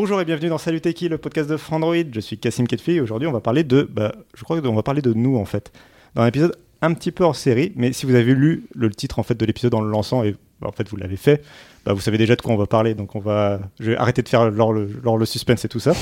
Bonjour et bienvenue dans Salut Techie, le podcast de Frandroid. Je suis Cassim Ketfi et aujourd'hui on va parler de, bah, je crois qu'on va parler de nous en fait, dans un épisode un petit peu hors série, mais si vous avez lu le titre en fait de l'épisode en le lançant et bah, en fait vous l'avez fait, bah, vous savez déjà de quoi on va parler, donc on va, je vais arrêter de faire lors le, suspense et tout ça.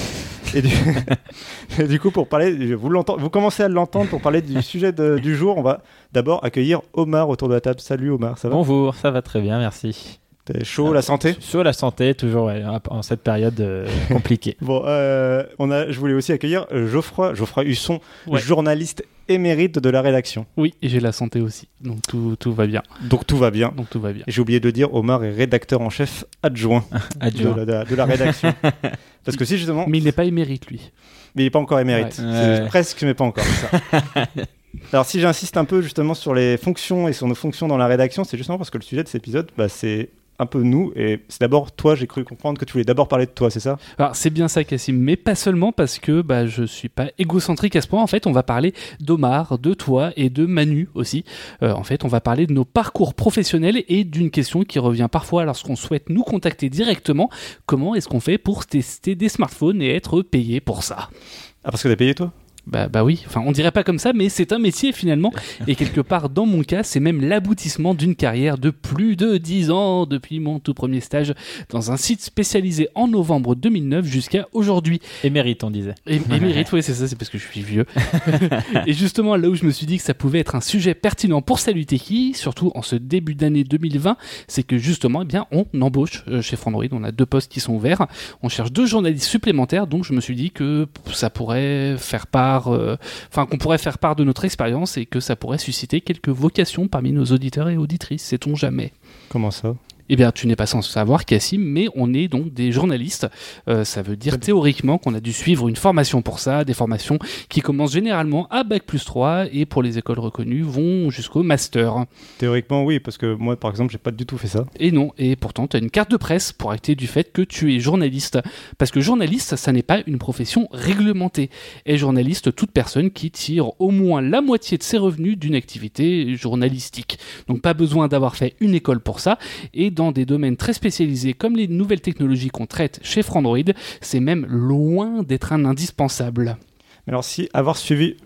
Et du, coup pour parler, vous, commencez à l'entendre pour parler du sujet du jour, on va d'abord accueillir Omar autour de la table. Salut Omar, ça va? Bonjour, ça va très bien, merci. T'es chaud, la santé? Chaud, la santé, toujours ouais, en cette période euh, compliquée. bon, euh, on a, je voulais aussi accueillir Geoffroy, Geoffroy Husson, Ouais. journaliste émérite de la rédaction. Oui, et j'ai la santé aussi, donc tout, tout va bien. Donc tout va bien. Donc tout va bien. J'ai oublié de dire, Omar est rédacteur en chef adjoint, Adjoint. De, la, de la rédaction. Parce que si justement, Mais il n'est pas émérite, lui. mais il n'est pas encore émérite. Ouais. C'est Ouais. presque, mais pas encore. ça. Alors si j'insiste un peu justement sur les fonctions et sur nos fonctions dans la rédaction, c'est justement parce que le sujet de cet épisode, bah, c'est un peu nous. Et c'est d'abord toi, j'ai cru comprendre que tu voulais d'abord parler de toi, c'est ça? Alors c'est bien ça, Cassim, mais pas seulement parce que bah, je suis pas égocentrique à ce point. En fait, on va parler d'Omar, de toi et de Manu aussi. Euh, en fait, on va parler de nos parcours professionnels et d'une question qui revient parfois lorsqu'on souhaite nous contacter directement. Comment est-ce qu'on fait pour tester des smartphones et être payé pour ça? Ah, parce que t'as payé toi? Bah, bah oui, enfin on dirait pas comme ça, mais c'est un métier finalement. Et quelque part, dans mon cas, c'est même l'aboutissement d'une carrière de plus de 10 ans depuis mon tout premier stage dans un site spécialisé en novembre 2009 jusqu'à aujourd'hui. Émérite, on disait. Et, et mérite, oui, c'est ça, c'est parce que je suis vieux. et justement, là où je me suis dit que ça pouvait être un sujet pertinent pour Salut Techie, surtout en ce début d'année 2020, c'est que justement, eh bien, on embauche euh, chez Frandroid, on a deux postes qui sont ouverts, on cherche deux journalistes supplémentaires, donc je me suis dit que ça pourrait faire part, euh, enfin, qu'on pourrait faire part de notre expérience et que ça pourrait susciter quelques vocations parmi nos auditeurs et auditrices, sait-on jamais? Comment ça? Eh bien, tu n'es pas sans savoir, Cassim, mais on est donc des journalistes. Euh, ça veut dire théoriquement qu'on a dû suivre une formation pour ça, des formations qui commencent généralement à Bac plus 3 et pour les écoles reconnues vont jusqu'au Master. Théoriquement, oui, parce que moi, par exemple, j'ai pas du tout fait ça. Et non, et pourtant, tu as une carte de presse pour acter du fait que tu es journaliste. Parce que journaliste, ça n'est pas une profession réglementée. Et journaliste, toute personne qui tire au moins la moitié de ses revenus d'une activité journalistique. Donc pas besoin d'avoir fait une école pour ça. Et dans des domaines très spécialisés comme les nouvelles technologies qu'on traite chez Frandroid, c'est même loin d'être un indispensable. Alors si avoir suivi.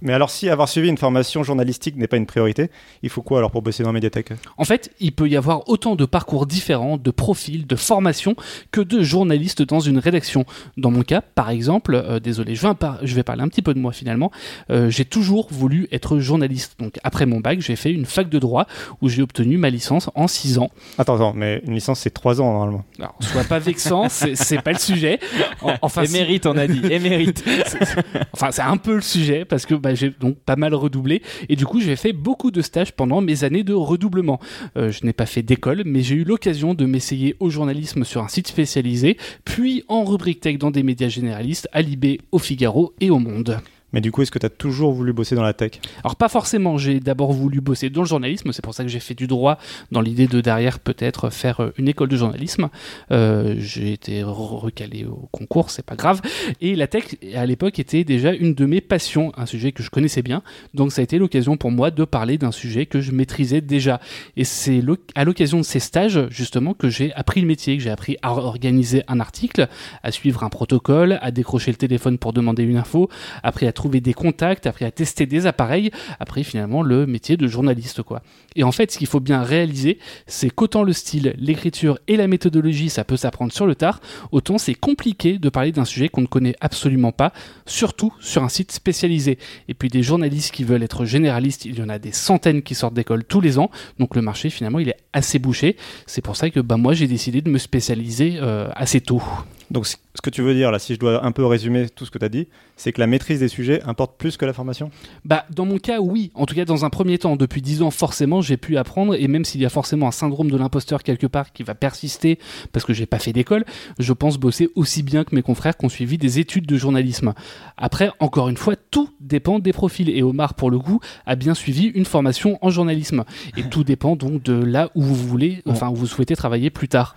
Mais alors si avoir suivi une formation journalistique n'est pas une priorité, il faut quoi alors pour bosser dans la médiathèque? En fait, il peut y avoir autant de parcours différents, de profils, de formations que de journalistes dans une rédaction. Dans mon cas, par exemple, euh, désolé, je vais, par- je vais parler un petit peu de moi finalement, euh, j'ai toujours voulu être journaliste. Donc après mon bac, j'ai fait une fac de droit où j'ai obtenu ma licence en 6 ans. Attends, attends, mais une licence c'est 3 ans normalement. Alors, sois pas vexant, c'est pas le sujet. En- Enfin, Émérite, on a dit. Émérite. Enfin, c'est un peu le sujet parce que bah, j'ai donc pas mal redoublé et du coup j'ai fait beaucoup de stages pendant mes années de redoublement. Euh, je n'ai pas fait d'école, mais j'ai eu l'occasion de m'essayer au journalisme sur un site spécialisé, puis en rubrique tech dans des médias généralistes, à Libé, au Figaro et au Monde. Mais du coup, est-ce que tu as toujours voulu bosser dans la tech? Alors pas forcément, j'ai d'abord voulu bosser dans le journalisme, c'est pour ça que j'ai fait du droit dans l'idée de derrière peut-être faire euh, une école de journalisme. Euh, j'ai été re- recalé au concours, c'est pas grave. Et la tech à l'époque était déjà une de mes passions, un sujet que je connaissais bien, donc ça a été l'occasion pour moi de parler d'un sujet que je maîtrisais déjà. Et c'est à l'occasion de ces stages justement que j'ai appris le métier, que j'ai appris à organiser un article, à suivre un protocole, à décrocher le téléphone pour demander une info, appris à trouver des contacts, appris à tester des appareils, après finalement le métier de journaliste quoi. Et en fait, ce qu'il faut bien réaliser, c'est qu'autant le style, l'écriture et la méthodologie, ça peut s'apprendre sur le tard, autant c'est compliqué de parler d'un sujet qu'on ne connaît absolument pas, surtout sur un site spécialisé. Et puis des journalistes qui veulent être généralistes, il y en a des centaines qui sortent d'école tous les ans, donc le marché finalement il est assez bouché. C'est pour ça que bah, moi j'ai décidé de me spécialiser euh, assez tôt. Donc, ce que tu veux dire, là, si je dois un peu résumer tout ce que tu as dit, c'est que la maîtrise des sujets importe plus que la formation? Bah, dans mon cas, oui. En tout cas, dans un premier temps, depuis 10 ans, forcément, j'ai pu apprendre. Et même s'il y a forcément un syndrome de l'imposteur quelque part qui va persister parce que j'ai pas fait d'école, je pense bosser aussi bien que mes confrères qui ont suivi des études de journalisme. Après, encore une fois, tout dépend des profils. Et Omar, pour le coup, a bien suivi une formation en journalisme. Et tout dépend donc de là où vous voulez, enfin, où vous souhaitez travailler plus tard.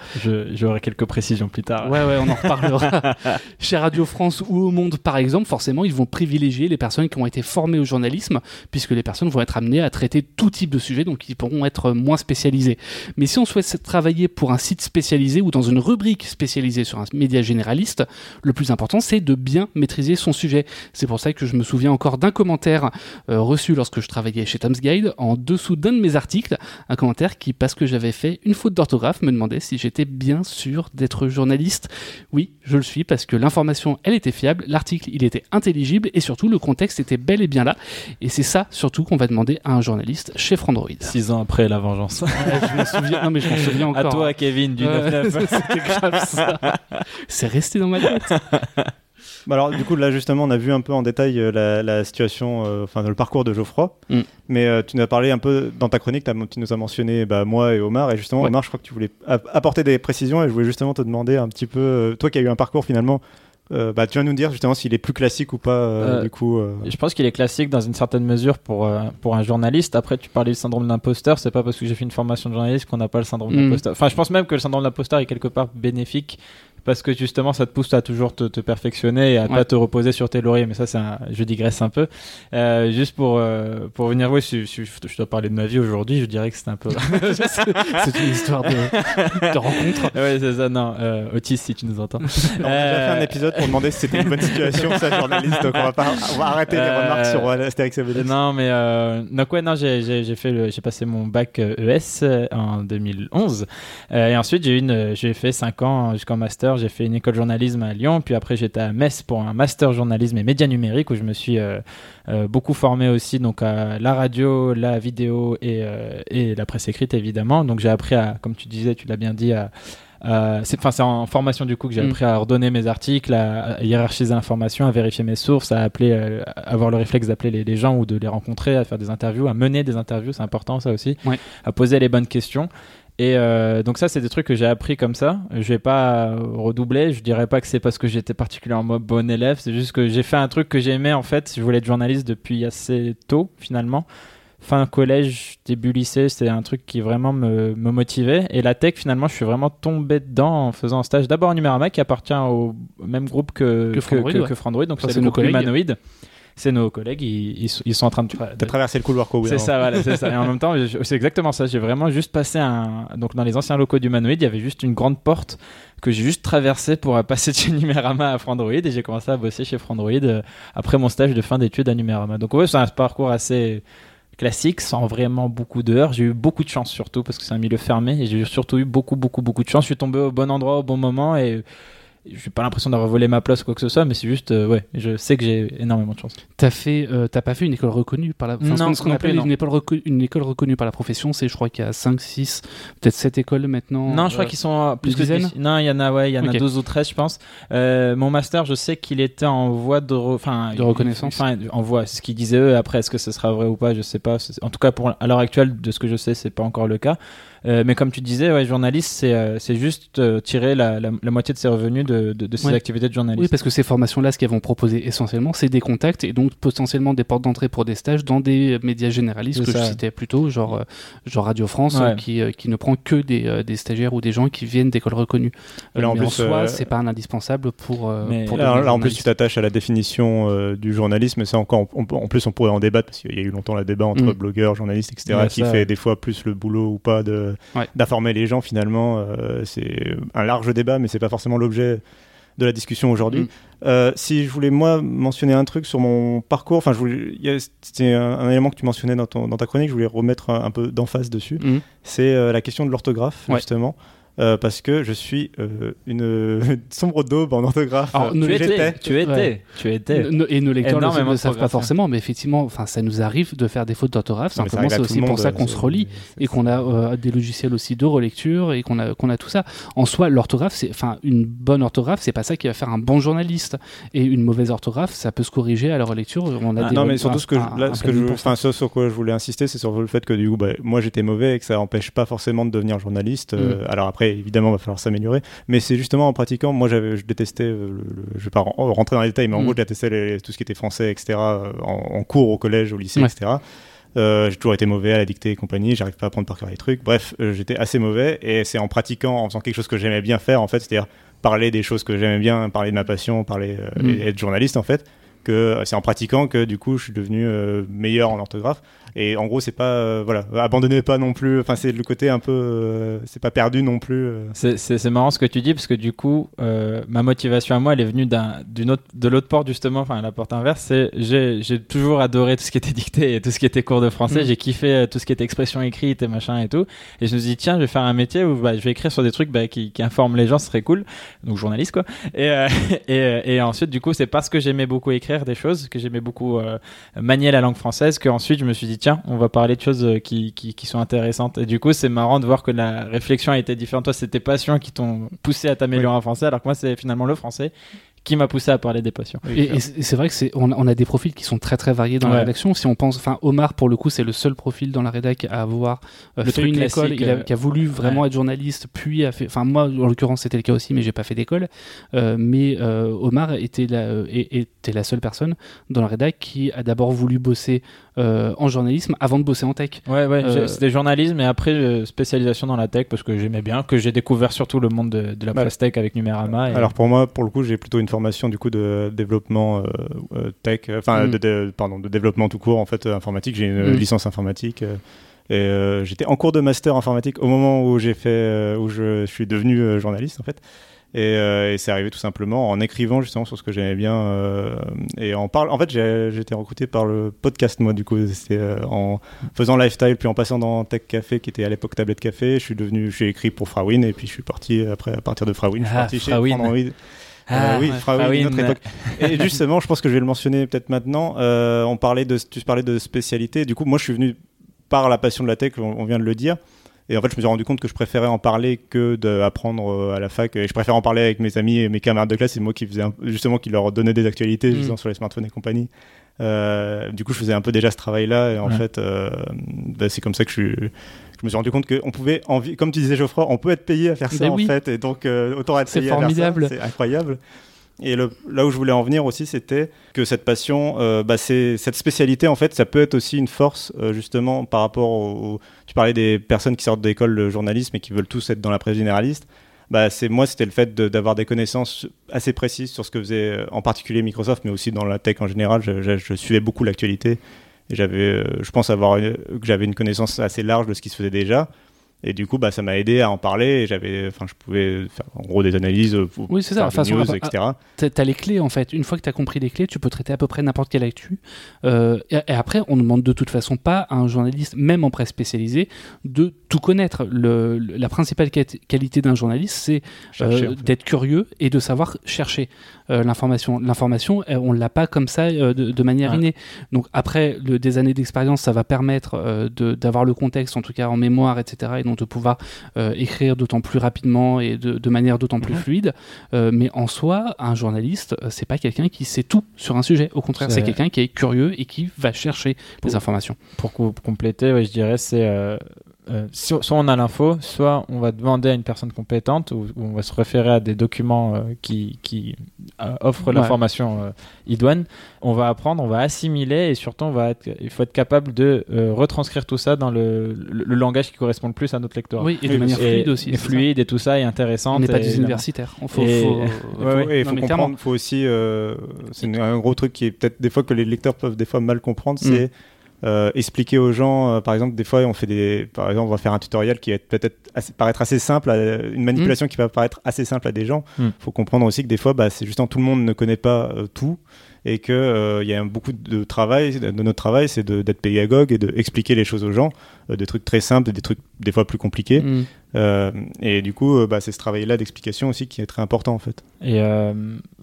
J'aurai quelques précisions plus tard. Ouais, ouais, on en reparlera. Chez Radio France ou au Monde, par exemple, forcément, ils vont privilégier les personnes qui ont été formées au journalisme, puisque les personnes vont être amenées à traiter tout type de sujet, donc ils pourront être moins spécialisés. Mais si on souhaite travailler pour un site spécialisé ou dans une rubrique spécialisée sur un média généraliste, le plus important, c'est de bien maîtriser son sujet. C'est pour ça que je me souviens encore d'un commentaire euh, reçu lorsque je travaillais chez Tom's Guide, en dessous d'un de mes articles, un commentaire qui, parce que j'avais fait une faute d'orthographe, me demandait si j'étais bien sûr d'être journaliste. Oui, je le suis parce que l'information, elle était fiable, l'article, il était intelligible et surtout le contexte était bel et bien là. Et c'est ça surtout qu'on va demander à un journaliste chez Frandroid. Six ans après la vengeance. je me souviens, non mais je m'en souviens encore. À toi, Kevin, du 9-9. C'était grave ça. C'est resté dans ma tête. Bah alors, du coup, là, justement, on a vu un peu en détail euh, la, la, situation, euh, enfin, le parcours de Geoffroy. Mm. Mais euh, tu nous as parlé un peu dans ta chronique, tu nous as mentionné bah, moi et Omar. Et justement, Omar, je crois que tu voulais apporter des précisions. Et je voulais justement te demander un petit peu, toi qui as eu un parcours finalement euh, bah, tu vas nous dire justement s'il est plus classique ou pas, euh, du coup. Euh. Je pense qu'il est classique dans une certaine mesure pour, pour un journaliste. Après, tu parlais du syndrome de l'imposteur, c'est pas parce que j'ai fait une formation de journaliste qu'on n'a pas le syndrome de mm. l'imposteur. Enfin, je pense même que le syndrome de l'imposteur est quelque part bénéfique parce que justement ça te pousse à toujours te, te perfectionner et à pas te reposer sur tes lauriers. Mais ça c'est je digresse un peu. Euh, juste pour euh, pour venir oui je, je, je, dois parler de ma vie aujourd'hui je dirais que c'est un peu c'est une histoire de, de rencontre. Oui c'est ça non euh, Otis si tu nous entends. On a déjà fait un épisode pour demander si c'était une bonne situation ça journaliste donc on va pas on va arrêter les remarques sur Astérix et Obélix. Non mais donc ouais non j'ai j'ai fait j'ai passé mon bac ES e en 2011 et ensuite j'ai une j'ai fait 5 ans jusqu'en master j'ai fait une école de journalisme à Lyon, puis après j'étais à Metz pour un master journalisme et médias numériques où je me suis euh, euh, beaucoup formé aussi donc à la radio, la vidéo et, euh, et la presse écrite évidemment. Donc j'ai appris à, comme tu disais, tu l'as bien dit, à, c'est en formation du coup que j'ai mm. appris à ordonner mes articles, à, hiérarchiser l'information, à vérifier mes sources, à appeler, à avoir le réflexe d'appeler les, les, gens ou de les rencontrer, à faire des interviews, à mener des interviews, c'est important ça aussi, à poser les bonnes questions. Et euh, donc ça, c'est des trucs que j'ai appris comme ça. Je vais pas redoubler. Je dirais pas que c'est parce que j'étais particulièrement bon élève. C'est juste que j'ai fait un truc que j'aimais en fait. Je voulais être journaliste depuis assez tôt finalement. Fin collège, début lycée, c'était un truc qui vraiment me, me, motivait. Et la tech, finalement, je suis vraiment tombé dedans en faisant un stage d'abord à Numérama qui appartient au même groupe que, que Frandroid. Que, que, Frandroid donc c'est le groupe humanoïde c'est nos collègues, ils, ils, sont en train de. T'as traversé le couloir quoi C'est ça, voilà, c'est ça. Et en même temps, c'est exactement ça. J'ai vraiment juste passé un. Donc, dans les anciens locaux du Manoïd, il y avait juste une grande porte que j'ai juste traversé pour passer de chez Numérama à Frandroid et j'ai commencé à bosser chez Frandroid euh, après mon stage de fin d'études à Numérama. Donc, ouais, c'est un parcours assez classique sans vraiment beaucoup d'heures. J'ai eu beaucoup de chance surtout parce que c'est un milieu fermé et j'ai surtout eu beaucoup, beaucoup, beaucoup de chance. Je suis tombé au bon endroit au bon moment et j'ai pas l'impression d'avoir volé ma place ou quoi que ce soit, mais c'est juste, euh, ouais, je sais que j'ai énormément de chance. T'as fait, euh, t'as pas fait une école reconnue par la, non, ce qu'on appelle une, école une école reconnue par la profession, c'est, je crois qu'il y a 5, 6, peut-être 7 écoles maintenant. Non, je crois euh, qu'ils sont plus que dizaines. Non, il y en a, ouais, il y en a 12 ou 13, je pense. mon master, je sais qu'il était en voie de, enfin, de reconnaissance. Enfin, en voie, ce qu'ils disaient eux. Après, est-ce que ce sera vrai ou pas, je sais pas. En tout cas, pour à l'heure actuelle, de ce que je sais, c'est pas encore le cas. Euh, mais comme tu disais, ouais, journaliste, c'est euh, c'est juste euh, tirer la, la, la, moitié de ses revenus de, de, de ses activités de journaliste. Oui, parce que ces formations-là, ce qu'elles vont proposer essentiellement, c'est des contacts et donc potentiellement des portes d'entrée pour des stages dans des médias généralistes que je citais plus tôt, genre, genre Radio France, qui, qui ne prend que des, des stagiaires ou des gens qui viennent d'écoles reconnues. Là, en, mais plus, en soi, c'est pas un indispensable pour. Mais pour là, là en plus, tu t'attaches à la définison du journalisme, et ça encore, en plus, on pourrait en débattre parce qu'il y a eu longtemps le débat entre mm. blogueurs, journalistes, etc., qui fait des fois plus le boulot ou pas de d'informer les gens finalement. Euh, c'est un large débat, mais c'est pas forcément l'objet de la discussion aujourd'hui. Mm. Euh, si je voulais moi mentionner un truc sur mon parcours, enfin, c'était un, un élément que tu mentionnais dans, ton, dans ta chronique, je voulais remettre un, un peu d'emphase dessus. Mhm. C'est euh, la question de l'orthographe, Ouais. justement. Euh, parce que je suis euh, une sombre daube en orthographe. Alors, Tu étais, tu étais, Ouais. tu étais. Et nos lecteurs ne le savent pas forcément, mais effectivement, enfin, ça nous arrive de faire des fautes d'orthographe. Simplement, c'est aussi pour ça qu'on euh, se relie c'est- et qu'on a euh, des logiciels aussi de relecture et qu'on a, qu'on a tout ça. En soi, l'orthographe, c'est, enfin, une bonne orthographe, c'est pas ça qui va faire un bon journaliste. Et une mauvaise orthographe, ça peut se corriger à la relecture. On a Ah, des non, mais surtout ce que, je- là, ce je, enfin, ce sur quoi je voulais insister, c'est sur le fait que du coup, bah, moi j'étais mauvais et que ça n'empêche pas forcément de devenir journaliste. Euh, alors après, évidemment, il va falloir s'améliorer. Mais c'est justement en pratiquant, moi j'avais, je détestais, euh, le, le- je vais pas ren- rentrer dans les détails, mais en Mm. gros, je détestais les- tout ce qui était français, etc. euh, En, en cours, au collège, au lycée, Ouais. etc. Euh, j'ai toujours été mauvais à la dictée et compagnie, j'arrive pas à apprendre par cœur les trucs. Bref, euh, j'étais assez mauvais et c'est en pratiquant, en faisant quelque chose que j'aimais bien faire, en fait, c'est-à-dire parler des choses que j'aimais bien, parler de ma passion, parler euh, Mm. et être journaliste, en fait, que euh, c'est en pratiquant que du coup je suis devenu euh, meilleur en orthographe. Et en gros, c'est pas, euh, voilà, abandonnez pas non plus. Enfin, c'est le côté un peu, euh, c'est pas perdu non plus. euh. C'est- marrant ce que tu dis parce que du coup, euh, ma motivation à moi, elle est venue d'un- d'une autre, de l'autre porte justement, enfin la porte inverse. C'est j'ai j'ai toujours adoré tout ce qui était dicté et tout ce qui était cours de français. Mm. J'ai kiffé euh, tout ce qui était expression écrite et machin et tout. Et je me suis dit tiens, je vais faire un métier où bah, je vais écrire sur des trucs bah, qui, qui informent les gens, ce serait cool. Donc journaliste quoi. Et euh, et, et ensuite du coup, c'est parce que j'aimais beaucoup écrire des choses, que j'aimais beaucoup euh, manier la langue française, que ensuite je me suis dit tiens, on va parler de choses euh, qui, qui, qui sont intéressantes. Et du coup, c'est marrant de voir que la réflexion a été différente. Toi, c'est tes passions qui t'ont poussé à t'améliorer en français, alors que moi, c'est finalement le français qui m'a poussé à parler des passions. Et, et c'est vrai que c'est on, a- on a des profils qui sont très très variés dans la rédaction. Si on pense, enfin Omar pour le coup c'est le seul profil dans la rédac à avoir euh, Le fait truc une école, il a, euh, qui a voulu vraiment ouais. être journaliste, puis a fait. Enfin moi en l'occurrence c'était le cas aussi, mais j'ai pas fait d'école. Euh, mais euh, Omar était euh, et- la seule personne dans la rédac qui a d'abord voulu bosser euh, en journalisme avant de bosser en tech. Ouais, ouais, Euh, c'était journalisme et après euh, spécialisation dans la tech parce que j'aimais bien, que j'ai découvert surtout le monde de, de la presse tech avec Numérama. Et... Alors pour moi, pour le coup, j'ai plutôt une formation du coup de développement euh, euh, tech, enfin Mm. de, de- pardon, de développement tout court en fait euh, informatique. J'ai une Mm. licence informatique. euh, et euh, j'étais en cours de master informatique au moment où j'ai fait, euh, où je suis devenu euh, journaliste en fait. Et, euh, et c'est arrivé tout simplement en écrivant justement sur ce que j'aimais bien euh, et en parle. En fait, j'ai j'ai été recruté par le podcast moi du coup. C'était euh, en faisant lifestyle puis en passant dans Tech Café qui était à l'époque Tablette Café. Je suis devenu, j'ai écrit pour Frawin et puis je suis parti après à partir de Frawin. Je suis Ah, parti chez Frawin. Android. Ah, Euh, oui, Frawin, Frawin. une autre époque. Et justement, je pense que je vais le mentionner peut-être maintenant. euh, on parlait de, tu parlais de spécialité. Du coup, moi, je suis venu par la passion de la tech. On, on vient de le dire. Et en fait, je me suis rendu compte que je préférais en parler que d'apprendre euh, à la fac. Et je préfère en parler avec mes amis et mes camarades de classe. C'est moi qui faisais un- justement qui leur donnais des actualités Mm. justement, sur les smartphones et compagnie. Euh, du coup, je faisais un peu déjà ce travail-là. Et en Ouais. fait, euh, bah, c'est comme ça que je me suis rendu compte qu'on pouvait, comme tu disais Geoffroy, on peut être payé à faire ça Ben en fait, et donc euh, autant être C'est payé à faire ça. formidable. C'est incroyable. Et là où je voulais en venir aussi, c'était que cette passion, euh, bah, cette spécialité en fait, ça peut être aussi une force euh, justement par rapport au, Tu parlais des personnes qui sortent d'école de journalisme et qui veulent tous être dans la presse généraliste. Bah, moi, c'était le fait d'avoir des connaissances assez précises sur ce que faisait euh, en particulier Microsoft, mais aussi dans la tech en général. Je, je- suivais beaucoup l'actualité et j'avais, je pense avoir que j'avais une connaissance assez large de ce qui se faisait déjà. Et du coup, bah, ça m'a aidé à en parler. J'avais, enfin, je pouvais faire en gros des analyses, euh, pour Oui, c'est ça, façon news, etc. T'as t'as les clés en fait. Une fois que t'as compris les clés, tu peux traiter à peu près n'importe quelle actu. Euh, et, et après, on ne demande de toute façon pas à un journaliste, même en presse spécialisée, de tout connaître. Le, la principale quali- qualité d'un journaliste, c'est euh, en fait. d'être curieux et de savoir chercher euh, l'information. L'information, on l'a pas comme ça de, de manière Ouais. innée. Donc après le, des années d'expérience, ça va permettre d'avoir le contexte, en tout cas en mémoire, etc. Et donc de pouvoir euh, écrire d'autant plus rapidement et de, de manière d'autant plus Mhm. fluide. Euh, mais en soi, un journaliste, euh, c'est pas quelqu'un qui sait tout sur un sujet. Au contraire, C'est- quelqu'un qui est curieux et qui va chercher Pour- informations. pour co- compléter, ouais, je dirais, c'est euh, so- soit on a l'info, soit on va demander à une personne compétente ou, ou on va se référer à des documents euh, qui, qui euh, offrent Ouais. l'information euh, idoine. On va apprendre, on va assimiler et surtout on va être, il faut être capable de euh, retranscrire tout ça dans le, le, le langage qui correspond le plus à notre lecteur. Oui, et de Oui, manière Et- fluide aussi. et c'est ça. fluide et tout ça est intéressant. On n'est pas et des universitaires. Il faut, Et- faut- faut, ouais. et faut comprendre, faut aussi, euh, c'est un gros truc qui est peut-être des fois que les lecteurs peuvent des fois mal comprendre, Mm. Euh, expliquer aux gens, euh, par exemple, des fois, on fait des, par exemple, on va faire un tutoriel qui va peut-être paraître assez simple, à- une manipulation qui va paraître assez simple à des gens. Mm. faut comprendre aussi que des fois, bah, c'est justement tout le monde ne connaît pas euh, tout et que il y a beaucoup de travail, de notre travail, c'est d'être pédagogue et d'expliquer les choses aux gens, des trucs très simples, des trucs des fois plus compliqués. Mm. Euh, et du coup, euh, bah, c'est ce travail-là d'explication aussi qui est très important en fait. Et euh,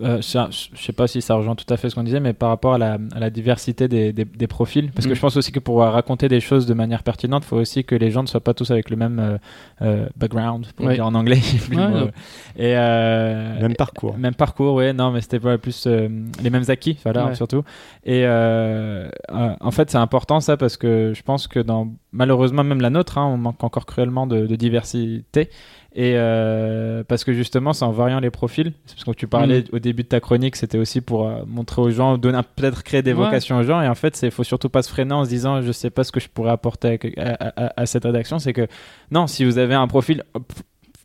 euh, ça- je sais pas si ça rejoint tout à fait ce qu'on disait, mais par rapport à la, à la diversité des, des, des profils, parce que Mm. je pense aussi que pour raconter des choses de manière pertinente, il faut aussi que les gens ne soient pas tous avec le même euh, euh, background, pour Ouais. dire en anglais. plus Ouais, le mot. ouais. Et euh, Même parcours. Même parcours, ouais, non, mais c'était plus euh, les mêmes acquis, voilà, Ouais. surtout. Et euh, euh, en fait, c'est important ça parce que je pense que dans malheureusement même la nôtre, hein, on manque encore cruellement de, de diversité. Et euh, parce que justement, c'est en variant les profils. C'est parce que tu parlais Mm. au début de ta chronique, c'était aussi pour euh, montrer aux gens, donner peut-être créer des Ouais. vocations aux gens. Et en fait, il faut surtout pas se freiner en se disant, je sais pas ce que je pourrais apporter à, à- à- à cette rédaction. C'est que non, si vous avez un profil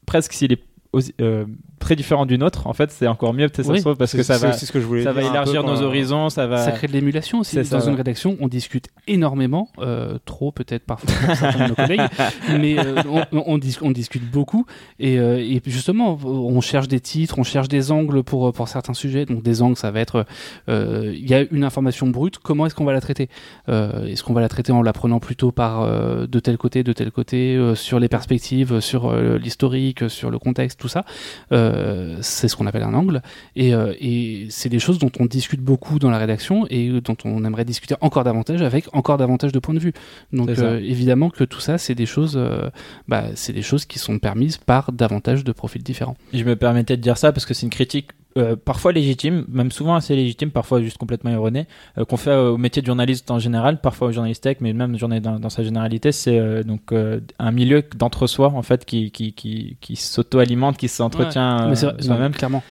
presque s'il est aussi- euh, très différent du nôtre, en fait, c'est encore mieux peut-être Oui. parce que ça va, ce que je voulais ça va élargir peu nos horizons, ça va. Ça crée de l'émulation aussi. Dans ça, une ouais. rédaction, on discute énormément, euh, trop peut-être parfois pour certains de nos collègues, mais euh, on, on dis- on discute beaucoup. Et, euh, et justement, on cherche des titres, on cherche des angles pour, pour certains sujets. Donc des angles, ça va être, il y a une information brute, comment est-ce qu'on va la traiter? Est-ce qu'on va la traiter en la prenant plutôt par de tel côté, de tel côté, sur les perspectives, sur l'historique, sur le contexte, tout ça? Euh, C'est ce qu'on appelle un angle. Et, euh, et c'est des choses dont on discute beaucoup dans la rédaction et dont on aimerait discuter encore davantage avec encore davantage de points de vue. Donc euh, évidemment que tout ça, c'est des choses, bah, c'est des choses qui sont permises par davantage de profils différents. Je me permettais de dire ça parce que c'est une critique euh, parfois légitime, même souvent assez légitime, parfois juste complètement erronée, euh, qu'on fait au métier de journaliste en général, parfois au journaliste tech, mais même journée dans, dans sa généralité, c'est euh, donc euh, un milieu d'entre-soi en fait qui, qui, qui, qui s'auto-alimente, qui s'entretient euh, soi-même. clairement.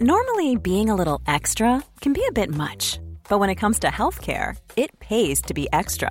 Normally, being a little extra can be a bit much, but when it comes to healthcare, it pays to be extra.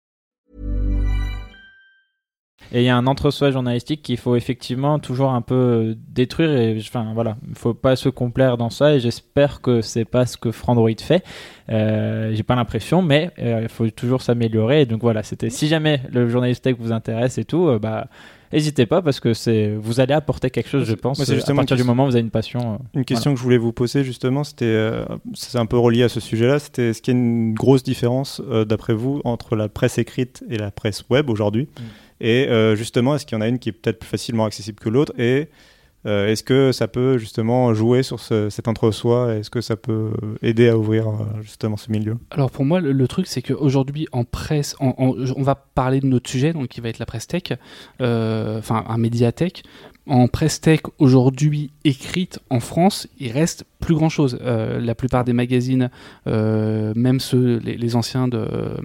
Et il y a un entre-soi journalistique qu'il faut effectivement toujours un peu euh, détruire. Et enfin voilà, il faut pas se complaire dans ça. Et j'espère que c'est pas ce que Frandroid fait. Euh, J'ai pas l'impression, mais euh, il faut toujours s'améliorer. Donc voilà, c'était si jamais le journaliste vous intéresse et tout, euh, bah n'hésitez pas parce que c'est vous allez apporter quelque chose, je pense, euh, à partir du moment où vous avez une passion. euh, Une question que je voulais vous poser justement, c'était, euh, c'est un peu relié à ce sujet-là, c'était est-ce qu'il y a une grosse différence euh, d'après vous entre la presse écrite et la presse web aujourd'hui? Et euh, justement, est-ce qu'il y en a une qui est peut-être plus facilement accessible que l'autre? Et euh, est-ce que ça peut justement jouer sur ce- cet entre-soi? Est-ce que ça peut aider à ouvrir euh, justement ce milieu? Alors pour moi, le, truc, c'est qu'aujourd'hui, en presse, on va parler de notre sujet, donc qui va être la presse tech, euh, enfin un médiathèque. En presse tech, aujourd'hui écrite en France, il reste plus grand chose. la plupart des magazines, euh, même ceux, les, les anciens de euh,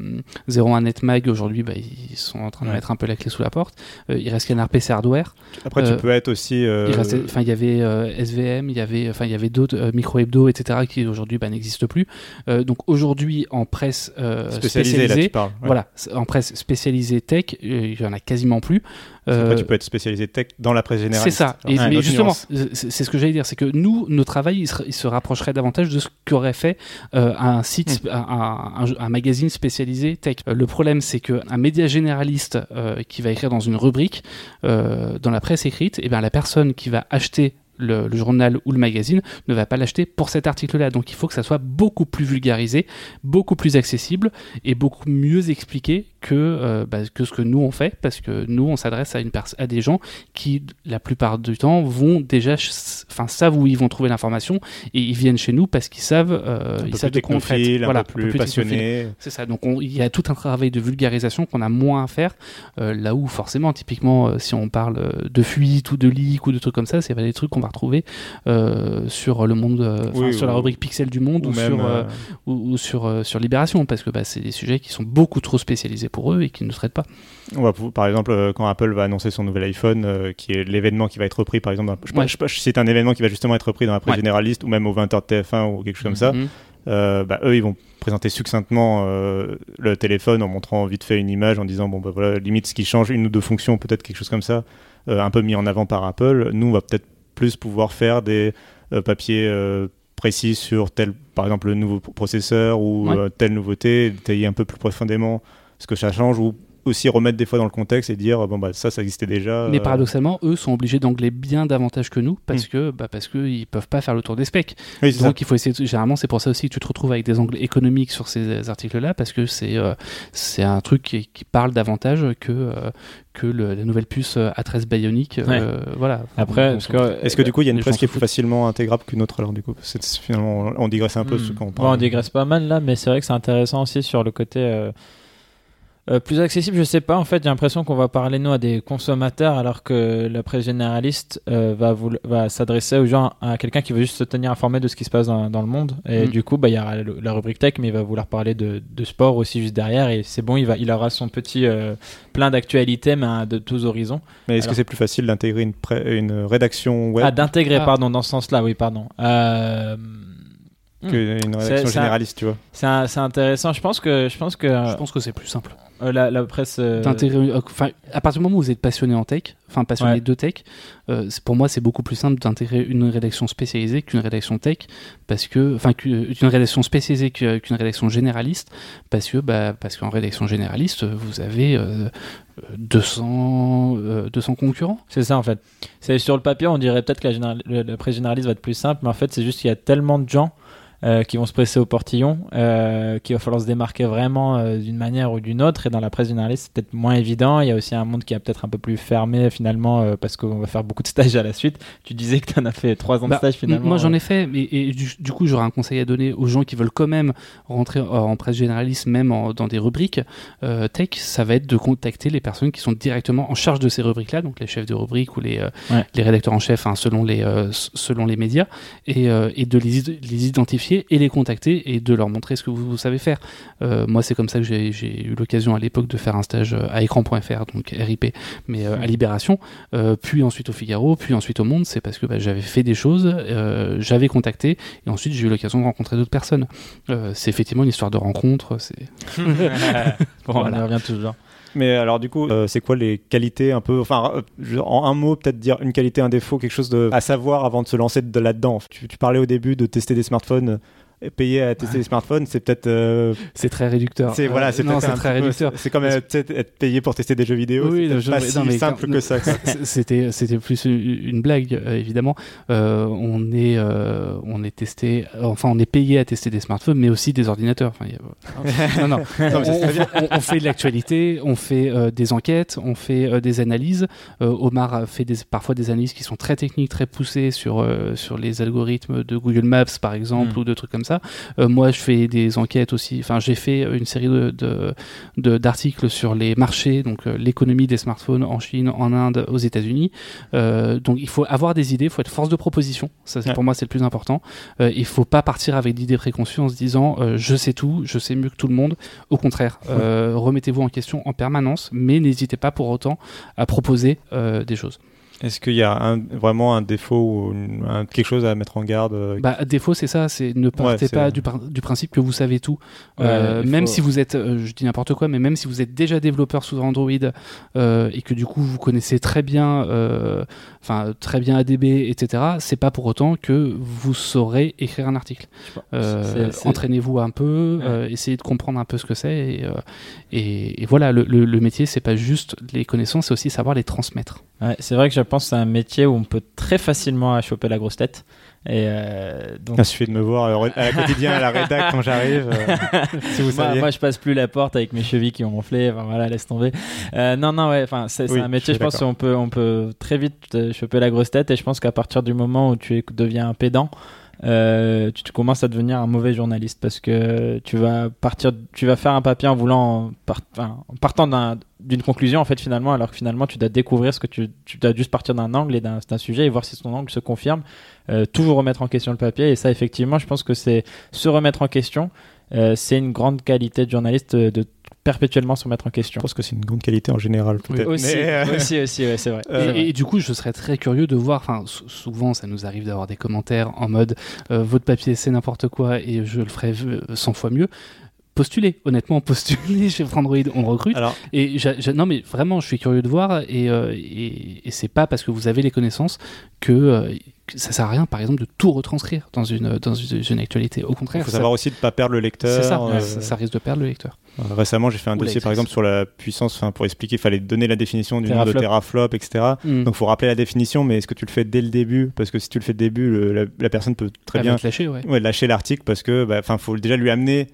01 Netmag, aujourd'hui, bah, ils sont en train de Ouais. mettre un peu la clé sous la porte. Euh, il reste Canard PC Hardware. Après, Euh, tu peux être aussi. euh, enfin, il y avait euh, SVM, il y avait, enfin, il y avait d'autres euh, micro hebdo, etc., qui aujourd'hui bah, n'existent plus. Euh, donc aujourd'hui, en presse euh, là, spécialisée, tu parles. ouais. voilà, en presse spécialisée tech, euh, il y en a quasiment plus. Euh, tu peux être spécialisé tech dans la presse générale. c'est ça. Et- Ouais, mais justement, c'est ce que j'allais dire, c'est que nous, notre travail, il se, il se rapprocherait davantage de ce qu'aurait fait euh, un site, Hmm. un, un- un- un magazine spécialisé tech. Euh, le problème, c'est qu'un média généraliste euh, qui va écrire dans une rubrique, dans la presse écrite, et bien la personne qui va acheter le, le journal ou le magazine ne va pas l'acheter pour cet article-là. Donc il faut que ça soit beaucoup plus vulgarisé, beaucoup plus accessible et beaucoup mieux expliqué que, euh, bah, que ce que nous on fait, parce que nous on s'adresse à, une à des gens qui, la plupart du temps, vont déjà, enfin, savent où ils vont trouver l'information et ils viennent chez nous parce qu'ils savent, euh, ils plus savent de quoi on traite. Voilà, un peu plus technophile. passionné. C'est ça. Donc on- il y a tout un travail de vulgarisation qu'on a moins à faire. euh, là où forcément, typiquement, euh, si on parle de fuite ou de leak ou de trucs comme ça, c'est pas des trucs qu'on va retrouver sur le monde, Oui, sur la rubrique Pixel du Monde ou, Ou même, sur ou, ou sur sur Libération, parce que bah, c'est des sujets qui sont beaucoup trop spécialisés pour eux et qui ne traitent pas. On va pou- par exemple, euh, quand Apple va annoncer son nouvel iPhone, euh, qui est l'événement qui va être repris, par exemple, je, Ouais. je, cite un événement qui va justement être repris dans la presse Ouais. généraliste ou même au 20h de TF1 ou quelque chose comme ça. Mhm. Euh, bah, eux, ils vont présenter succinctement euh, le téléphone en montrant vite fait une image en disant bon bah voilà limite ce qui change une ou deux fonctions peut-être quelque chose comme ça un peu mis en avant par Apple nous on va peut-être plus pouvoir faire des papiers précis sur tel par exemple le nouveau processeur ou Ouais. telle nouveauté détailler un peu plus profondément ce que ça change ou aussi remettre des fois dans le contexte et dire bon bah ça ça existait déjà Mais euh, paradoxalement, eux sont obligés d'angler bien davantage que nous parce Mm. que bah, parce que ils peuvent pas faire le tour des specs. oui, c'est ça. Donc il faut essayer. de- Généralement, c'est pour ça aussi que tu te retrouves avec des angles économiques sur ces articles-là parce que c'est euh, c'est un truc qui, qui parle davantage que euh, que le- la nouvelle puce euh, A13 Bionic. euh, Voilà. Après, que, est-ce que du coup il y a une presse qui est plus facilement intégrable qu'une autre alors du coup? C'est finalement on digresse un peu Hmm. ce qu'on Bon, parle on digresse pas mal là, mais c'est vrai que c'est intéressant aussi sur le côté euh, plus accessible. Je sais pas, en fait, j'ai l'impression qu'on va parler nous à des consommateurs alors que la presse généraliste euh, va, s'adresser aux gens, à quelqu'un qui veut juste se tenir informé de ce qui se passe dans, dans le monde. Et Mm. du coup, bah, il y aura la rubrique tech, mais il va vouloir parler de, de sport aussi juste derrière. Et c'est bon, il, va, il aura son petit euh, plein d'actualités, mais hein, de tous horizons. Mais est-ce que c'est plus facile d'intégrer une, pré- une rédaction web? Ah, d'intégrer, Ah. pardon, dans ce sens-là, oui, pardon. Euh, qu'une C'est- rédaction généraliste, tu vois c'est intéressant. Je pense que, je pense que Je pense que c'est plus simple. euh, la, la presse. euh, euh, enfin, à partir du moment où vous êtes passionné en tech, enfin passionné Ouais. de tech, euh, pour moi c'est beaucoup plus simple d'intégrer une rédaction spécialisée qu'une rédaction tech, parce que, enfin, qu'une une rédaction spécialisée qu'une rédaction généraliste, parce que, bah, parce qu'en rédaction généraliste, vous avez euh, 200, euh, 200 concurrents. C'est ça en fait. C'est sur le papier, on dirait peut-être que la, général- le- la presse généraliste va être plus simple, mais en fait, c'est juste qu'il y a tellement de gens euh, qui vont se presser au portillon euh, qu'il va falloir se démarquer vraiment euh, d'une manière ou d'une autre. Et dans la presse généraliste, c'est peut-être moins évident. Il y a aussi un monde qui est peut-être un peu plus fermé finalement euh, parce qu'on va faire beaucoup de stages à la suite. Tu disais que tu en as fait trois ans Bah, de stage finalement. Moi j'en ai fait, mais et du, du coup j'aurais un conseil à donner aux gens qui veulent quand même rentrer en, presse généraliste, même en- dans des rubriques tech, ça va être de contacter les personnes qui sont directement en charge de ces rubriques-là, donc les chefs de rubrique ou les, Ouais. les rédacteurs en chef, hein, selon, les, s- selon les médias, et, et de les identifier et les contacter et de leur montrer ce que vous, vous savez faire. Euh, moi c'est comme ça que j'ai j'ai eu l'occasion à l'époque de faire un stage euh, à écran.fr, donc RIP, mais euh, à Libération, euh, puis ensuite au Figaro, puis ensuite au Monde, c'est parce que bah, j'avais fait des choses, euh, j'avais contacté, et ensuite j'ai eu l'occasion de rencontrer d'autres personnes. Euh, c'est effectivement une histoire de rencontre. C'est bon, Voilà. on y revient toujours. Mais alors du coup, euh, c'est quoi les qualités un peu, enfin, euh, en un mot, peut-être dire une qualité, un défaut, quelque chose de, à savoir avant de se lancer de là-dedans. Tu, parlais au début de tester des smartphones, payer à tester des smartphones, c'est peut-être, euh, c'est très réducteur. c'est voilà, c'est très réducteur. C'est comme euh, être payé pour tester des jeux vidéo. Oui, c'est pas non, si mais simple quand- que ça. C'était c'était plus une blague euh, évidemment. Euh, on est euh, on est testé, enfin on est payé à tester des smartphones, mais aussi des ordinateurs. Enfin, il y a- non non. Non, mais on, c'est très bien. on- on fait de l'actualité, on fait euh, des enquêtes, on fait euh, des analyses. Euh, Omar fait des, parfois des analyses qui sont très techniques, très poussées sur euh, sur les algorithmes de Google Maps par exemple Mm. ou de trucs comme ça. Euh, moi, je fais des enquêtes aussi. Enfin, j'ai fait une série de d'articles sur les marchés, donc euh, l'économie des smartphones en Chine, en Inde, aux États-Unis. Euh, donc, il faut avoir des idées, il faut être force de proposition. Ça, Ouais. pour moi, c'est le plus important. Il faut pas partir avec d'idées préconçues en se disant je sais tout, je sais mieux que tout le monde. Au contraire, remettez-vous en question en permanence, mais n'hésitez pas pour autant à proposer euh, des choses. Est-ce qu'il y a un- vraiment un défaut ou une- un- quelque chose à mettre en garde euh, Bah, défaut, c'est ça, c'est ne partez pas du, du principe que vous savez tout. Euh, Ouais, même faut- si vous êtes, euh, je dis n'importe quoi, mais même si vous êtes déjà développeur sous Android euh, et que du coup vous connaissez très bien, euh, enfin très bien ADB, etc. C'est pas pour autant que vous saurez écrire un article. Euh, Entraînez-vous un peu, euh, essayez de comprendre un peu ce que c'est et, euh, et, et voilà, le, le- le métier c'est pas juste les connaissances, c'est aussi savoir les transmettre. Ouais, c'est vrai que pense que c'est un métier où on peut très facilement choper la grosse tête. Et euh, donc... Il suffit de me voir euh, à la quotidien à la rédac quand j'arrive. Euh, si vous moi, moi, je passe plus la porte avec mes chevilles qui ont gonflé. Enfin, voilà, laisse tomber. Euh, non, non, ouais. Enfin, c'est Oui, un métier. je Je, pense qu'on peut, on peut très vite euh, choper la grosse tête. Et je pense qu'à partir du moment où tu deviens un pédant, euh, tu, commences à devenir un mauvais journaliste parce que tu vas partir, tu vas faire un papier en voulant, partant d'un- d'une conclusion en fait finalement, alors que finalement tu dois découvrir ce que tu, tu dois juste partir d'un angle et d'un sujet et voir si ton angle se confirme. Euh, toujours remettre en question le papier et ça effectivement, je pense que c'est se remettre en question. Euh, c'est une grande qualité de journaliste euh, de perpétuellement se remettre en question. Je pense que c'est une grande qualité en général, peut-être. Aussi, Mais, euh, aussi, aussi, ouais, c'est vrai. Euh, Et, et du coup, je serais très curieux de voir. Enfin, sou- souvent, ça nous arrive d'avoir des commentaires en mode euh, votre papier c'est n'importe quoi et je le ferai euh, 100 fois mieux. Postulez, honnêtement, postulez chez Frandroid, on recrute. Alors, Et non, mais vraiment, je suis curieux de voir. Et, euh, et, et c'est pas parce que vous avez les connaissances que, euh, que ça sert à rien, par exemple, de tout retranscrire dans une, dans une, une actualité. Au il contraire, faut ça- savoir aussi de ne pas perdre le lecteur. c'est ça, euh, ça, ça risque de perdre le lecteur. Euh, Récemment, j'ai fait un Ou dossier, par exemple, sur la puissance, enfin, pour expliquer, il fallait donner la définition du Teraflop. nombre de teraflops, etc. Mm. Donc, il faut rappeler la définition, mais est-ce que tu le fais dès le début? Parce que si tu le fais dès le début, le- la, la personne peut très bien lâcher, ouais. ouais, lâcher l'article parce que, bah, enfin, faut déjà lui amener.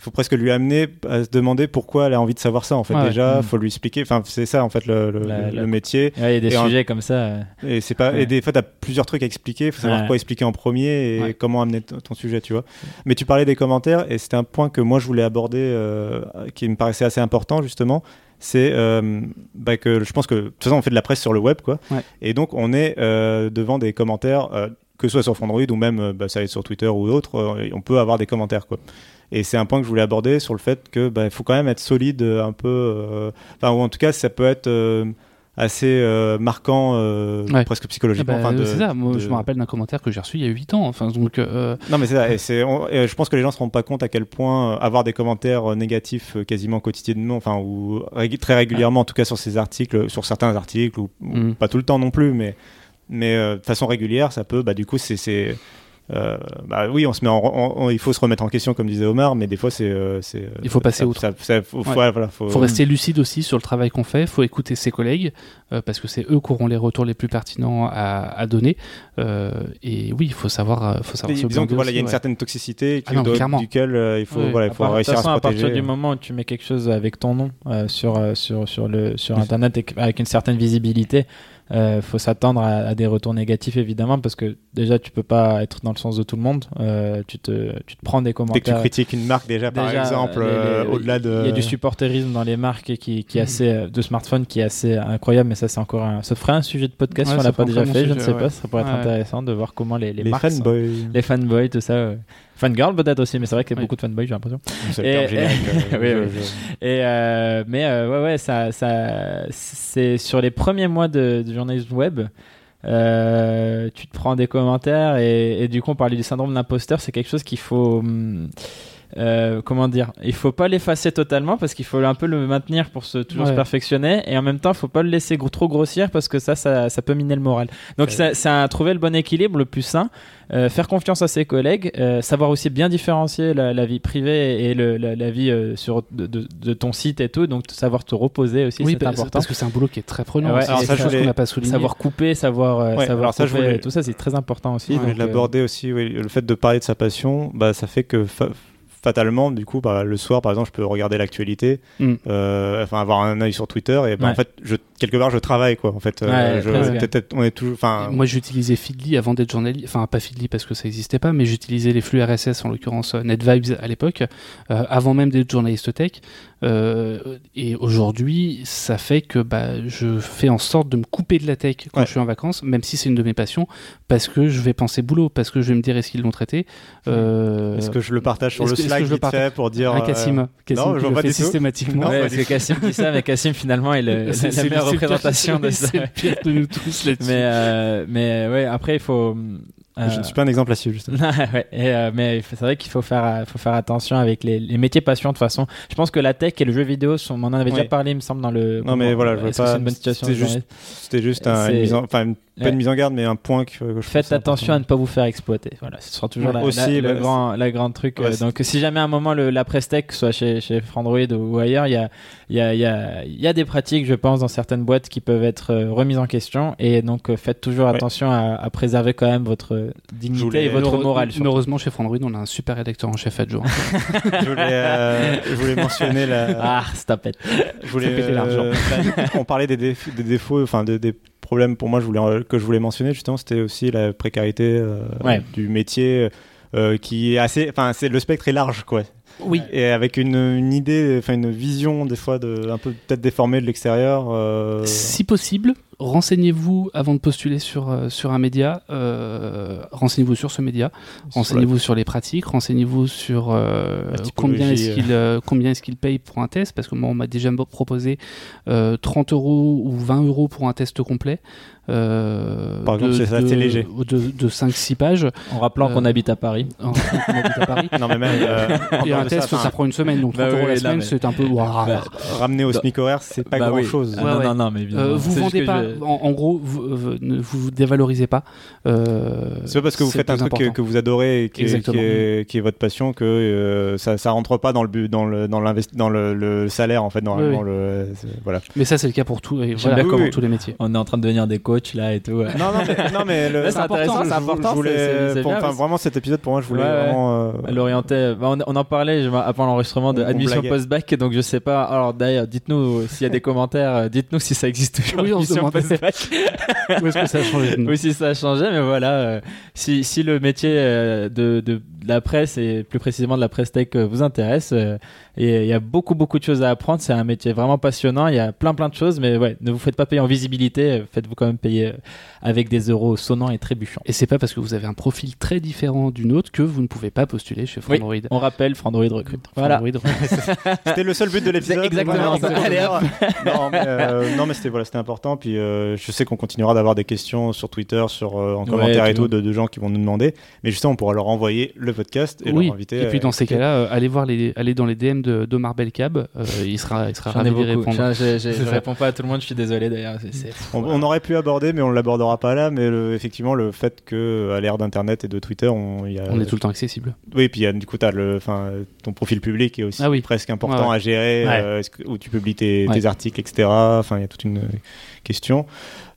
Faut presque lui amener à se demander pourquoi elle a envie de savoir ça en fait Ouais. déjà Mm. faut lui expliquer enfin c'est ça en fait le, le- La- le la- métier Ouais, il y a des Et sujets comme ça. et c'est pas Ouais. et des fois t'as plusieurs trucs à expliquer il faut savoir Ouais. quoi expliquer en premier et Ouais. comment amener ton sujet tu vois mais tu parlais des commentaires et c'était un point que moi je voulais aborder euh, qui me paraissait assez important justement c'est euh, bah, que je pense que de toute façon on fait de la presse sur le web quoi Ouais. et donc on est euh, devant des commentaires que ce soit sur Android ou même bah, ça va être sur Twitter ou autre on peut avoir des commentaires quoi et c'est un point que je voulais aborder sur le fait que bah, faut quand même être solide euh, un peu euh, enfin ou en tout cas ça peut être euh, assez euh, marquant euh, Ouais. presque Ah psychologiquement bah, enfin, de- c'est ça, moi de- je me rappelle d'un commentaire que j'ai reçu il y a 8 ans. Enfin, donc, euh, non mais c'est ça et c'est je pense que les gens se rendent pas compte à quel point avoir des commentaires négatifs quasiment quotidiennement enfin ou rég- très régulièrement en tout cas sur ces articles sur certains articles ou, ou Mm. pas tout le temps non plus mais mais euh, de façon régulière ça peut bah du coup c'est euh, bah oui on se met en, en- en- il faut se remettre en question comme disait Omar mais des fois c'est euh, c'est euh, Il faut passer ça- outre. ça, ça- faut, faut- Ouais. voilà, faut, faut rester lucide aussi sur le travail qu'on fait, faut écouter ses collègues, euh, parce que c'est eux qui auront les retours les plus pertinents à, à donner. Euh, et oui, il faut savoir, euh, faut savoir Mais disons que voilà il y a une ouais. certaine toxicité Ah non, duquel euh, il faut Ouais. voilà il À faut part- de réussir toute à se façon, à partir du moment où tu mets quelque chose avec ton nom euh, sur, sur, sur, le, sur Internet et avec une certaine visibilité, euh, faut s'attendre à, à des retours négatifs évidemment parce que déjà tu peux pas être dans le sens de tout le monde. Euh, tu, te, tu te prends des Dès que tu commentaires. critiques une marque déjà, par Déjà, exemple, les- les- euh, au-delà de... Il y a du supporterisme dans les marques qui, qui est assez, euh, de smartphones qui est assez incroyable, mais ça c'est encore un... Ça ferait un sujet de podcast Ouais, si on l'a pas déjà fait, je ne sais pas, ça pourrait être Ouais. intéressant de voir comment les, les, les, marques sont- fanboys. Les fanboys, tout ça. Fangirl peut-être aussi, mais c'est vrai qu'il y a Oui. beaucoup de fanboys, j'ai l'impression. Et- euh, Oui, je- oui. je- Et euh, mais euh, ouais, ouais, ça, ça, c'est sur les premiers mois de, de journalisme web. euh, tu te prends des commentaires et, et du coup on parlait du syndrome d'imposteur c'est quelque chose qu'il faut hum, euh, comment dire il faut pas l'effacer totalement parce qu'il faut un peu le maintenir pour se toujours Ouais. se perfectionner et en même temps il faut pas le laisser gros- trop grossir parce que ça ça, ça peut miner le moral donc Ouais. c'est à trouver le bon équilibre le plus sain euh, faire confiance à ses collègues, euh, savoir aussi bien différencier la, la vie privée et le, la, la vie euh, sur de, de- de ton site et tout, donc savoir te reposer aussi, Oui, c'est important. parce que c'est un boulot qui est très prenant. Ouais, c'est alors ça, je chose voulais qu'on n'a pas souligné. Savoir couper, savoir, euh, Ouais, savoir alors ça, je couper, voulais- tout ça, c'est très important aussi. Je voulais euh, l'aborder aussi, oui, le fait de parler de sa passion, bah, ça fait que fa- fatalement, du coup, bah, le soir, par exemple, je peux regarder l'actualité, Mm. euh, enfin avoir un œil sur Twitter, et bah, Ouais. en fait, je, quelque part, je travaille, quoi. En fait, euh, Ouais, je- on est toujours, enfin, Moi, j'utilisais Feedly avant d'être journaliste. Enfin, pas Feedly parce que ça n'existait pas, mais j'utilisais les flux RSS, en l'occurrence euh, NetVibes à l'époque, euh, avant même d'être journaliste tech. Euh, et aujourd'hui, ça fait que bah, je fais en sorte de me couper de la tech quand Ouais. je suis en vacances, même si c'est une de mes passions, parce que je vais penser boulot, parce que je vais me dire est-ce qu'ils l'ont traité. Euh, est-ce que je le partage sur le Slack je le vite partage fait pour dire. un euh, Cassim, Cassim non, qui je vois le pas fait systématiquement. Que Cassim dit ça, mais Cassim finalement est, le, C'est- la c'est- meilleure c'est représentation de c'est ça. le pire de nous tous là-dessus. Mais, euh, mais ouais, après, il faut. Euh, Je ne suis pas un exemple là-dessus, justement. ouais, et, euh, mais c'est vrai qu'il faut faire, euh, faut faire attention avec les, les métiers passion de toute façon. Je pense que la tech et le jeu vidéo, sont, on en avait déjà Ouais. parlé, il me semble, dans le. Non, mais voilà, je que pas- C'est une bonne situation. c'était juste- C'était juste un, une mise en, enfin, une- pas Ouais. une mise en garde, mais un point que, que je Faites attention à ne pas vous faire exploiter. Voilà, ce sera toujours Ouais, la, aussi, la, la bah, grand, la grande truc. Ouais, euh, donc, si jamais à un moment le, la Prestec, soit chez, chez Frandroid ou ailleurs, il y a, y, a, y, a, y a des pratiques, je pense, dans certaines boîtes qui peuvent être euh, remises en question. Et donc, euh, faites toujours attention à, à préserver quand même votre dignité voulais- et votre morale. surtout. Heureusement, chez Frandroid, on a un super rédacteur en chef adjoint. je, voulais, euh, je voulais mentionner la. Ah, stop it. je voulais, péter l'argent. euh, la- on parlait des, déf- des défauts, enfin de- des problèmes pour moi je voulais, que je voulais mentionner justement, c'était aussi la précarité euh, Ouais. du métier euh, qui est assez. Enfin, c'est le spectre est large quoi. Oui. Et avec une, une idée, enfin une vision des fois de, un peu peut-être déformée de l'extérieur. euh, Si possible, renseignez-vous avant de postuler sur, euh, sur un média. euh, renseignez-vous sur ce média. Renseignez-vous sur les pratiques. Renseignez-vous sur euh, combien est-ce qu'il euh, combien est-ce qu'il paye pour un test? Parce que moi, on m'a déjà proposé euh, 30 euros ou 20 euros pour un test complet. euh, Par exemple, de- c'est de- c'est léger. De, de 5-6 pages. En rappelant Euh, qu'on habite à Paris. en- on habite à Paris. Non mais même. euh, Et un de test, ça, prend une semaine. Donc 30 Bah euros oui, la semaine, mais- c'est un peu. Bah, ramener au Bah- SMIC horaire, c'est pas bah oui. grand chose. Ah, Ouais, non, ouais. non, non, mais évidemment. Euh, vous vendez pas, je- en, en gros, vous, vous- ne vous, vous dévalorisez pas. Euh, C'est pas parce que vous faites un truc que, important. que vous adorez et qui est, qui, Exactement. est, qui est votre passion que euh, ça, ça rentre pas dans le but, dans le dans l'investi- dans le, le salaire en fait, Oui, le voilà. Mais ça, c'est le cas pour tout, et J'aime voilà, bien comme oui, pour oui. tous les métiers. On est en train de devenir des coachs là et tout. ouais. Non non mais non mais le- c'est je- important, je voulais pour- bien aussi. vraiment cet épisode pour moi je voulais Ouais, vraiment euh, l'orienter, bah, on, on en parlait je, avant l'enregistrement de On- on admission post-bac, donc je sais pas. Alors d'ailleurs, dites-nous s'il y a des commentaires, euh, dites-nous si ça existe toujours. Oui, on se admission demandait. Post-bac. Où est-ce que ça a changé de nom Oui, si ça a changé, mais voilà. euh, si, si le métier euh, de, de, de la presse et plus précisément de la presse tech euh, vous intéresse, euh, et il y a beaucoup beaucoup de choses à apprendre. C'est un métier vraiment passionnant. Il y a plein plein de choses, mais ouais, ne vous faites pas payer en visibilité. Faites-vous quand même payer euh, avec des euros sonnants et trébuchants. Et c'est pas parce que vous avez un profil très différent d'une autre que vous ne pouvez pas postuler chez Oui, Frandroid. on rappelle, Frandroid recrute. Voilà. C'était le seul but de l'épisode. Exactement Voilà, ça. Allez, hop. non mais, euh, non mais c'était voilà, c'était important puis euh, je sais qu'on continuera d'avoir des questions sur Twitter, sur euh, en Ouais, commentaire et tu tout de, de gens qui vont nous demander, mais justement on pourra leur envoyer le podcast et oui. leur inviter Et puis dans ces cas-là, euh, allez voir les, allez dans les DM de d'Omar Belkab. euh, il sera, il sera ravi d'y répondre. Je, je- réponds pas à tout le monde. Je suis désolé d'ailleurs. C'est- On, on aurait pu aborder, mais on l'abordera pas là. Mais le- effectivement, le fait que à l'ère d'Internet et de Twitter, on, il y a, On est tout le temps accessible. Oui, puis il y a, du coup, as le, enfin, ton profil public est aussi Ah oui. presque important ouais. à gérer, Ouais. euh, est-ce que- où tu publies tes, Ouais. tes articles, etc. Enfin, il y a toute une question.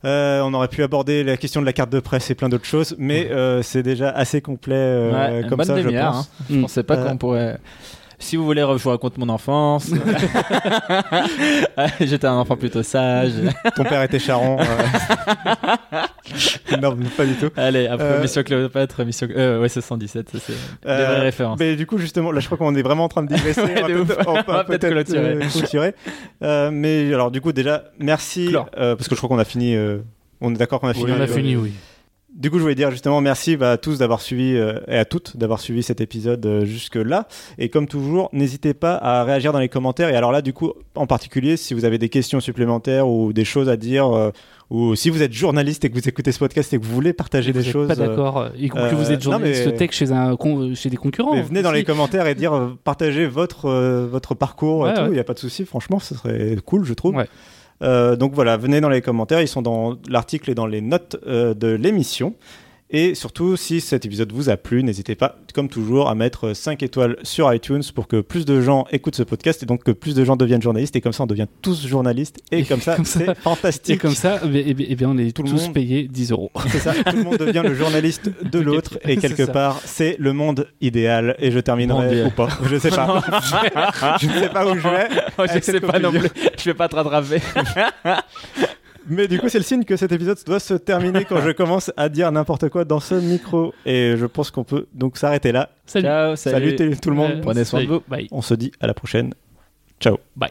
Euh, on aurait pu aborder la question de la carte de presse et plein d'autres choses, mais euh, c'est déjà assez complet euh, Ouais, comme ça, je pense. hein. Je Mm. pensais pas qu'on pourrait. Si vous voulez, je vous raconte mon enfance. J'étais un enfant plutôt sage. Ton père était charron. non, pas du tout. Allez, après Euh, Mission Cléopâtre, Mission. Euh, ouais, c'est 117, ça, c'est des Euh, vraies références. Mais du coup, justement, là, je crois qu'on est vraiment en train de digresser. peut-être- on va peut-être clôturer. euh, clôturer. Euh, mais alors, du coup, déjà, merci. Euh, parce que je crois qu'on a fini. euh, on est d'accord qu'on a fini. on a fini, oui. Du coup, je voulais dire justement merci bah, à tous d'avoir suivi euh, et à toutes d'avoir suivi cet épisode euh, jusque-là. Et comme toujours, n'hésitez pas à réagir dans les commentaires. Et alors là, du coup, en particulier, si vous avez des questions supplémentaires ou des choses à dire, euh, ou si vous êtes journaliste et que vous écoutez ce podcast et que vous voulez partager des êtes choses, pas euh, d'accord, y compris que vous êtes non, journaliste mais- tech chez, un, con- chez des concurrents. mais venez dans les commentaires et dire, partagez votre, votre parcours et tout. Il ouais. n'y a pas de souci, franchement, ce serait cool, je trouve. Ouais. Euh, donc voilà, venez dans les commentaires, ils sont dans l'article et dans les notes euh, de l'émission. Et surtout, si cet épisode vous a plu, n'hésitez pas, comme toujours, à mettre 5 étoiles sur iTunes pour que plus de gens écoutent ce podcast et donc que plus de gens deviennent journalistes. Et comme ça, on devient tous journalistes. Et, Et comme ça, c'est Et fantastique. comme ça, eh bien, eh bien, eh bien, on est Tout le tous monde- payés 10 euros. C'est ça, tout le monde devient le journaliste de l'autre. Et quelque part, c'est le monde idéal. Et je terminerai ou pas. Je sais pas. je ne sais pas où je vais. Je avec sais pas non plus. Je vais pas te rattraper. Mais du coup, c'est le signe que cet épisode doit se terminer quand je commence à dire n'importe quoi dans ce micro. Et je pense qu'on peut donc s'arrêter là. Salut. Ciao, Salut, salut. tout le monde. Prenez soin de vous. Bye. On se dit à la prochaine. Ciao. Bye.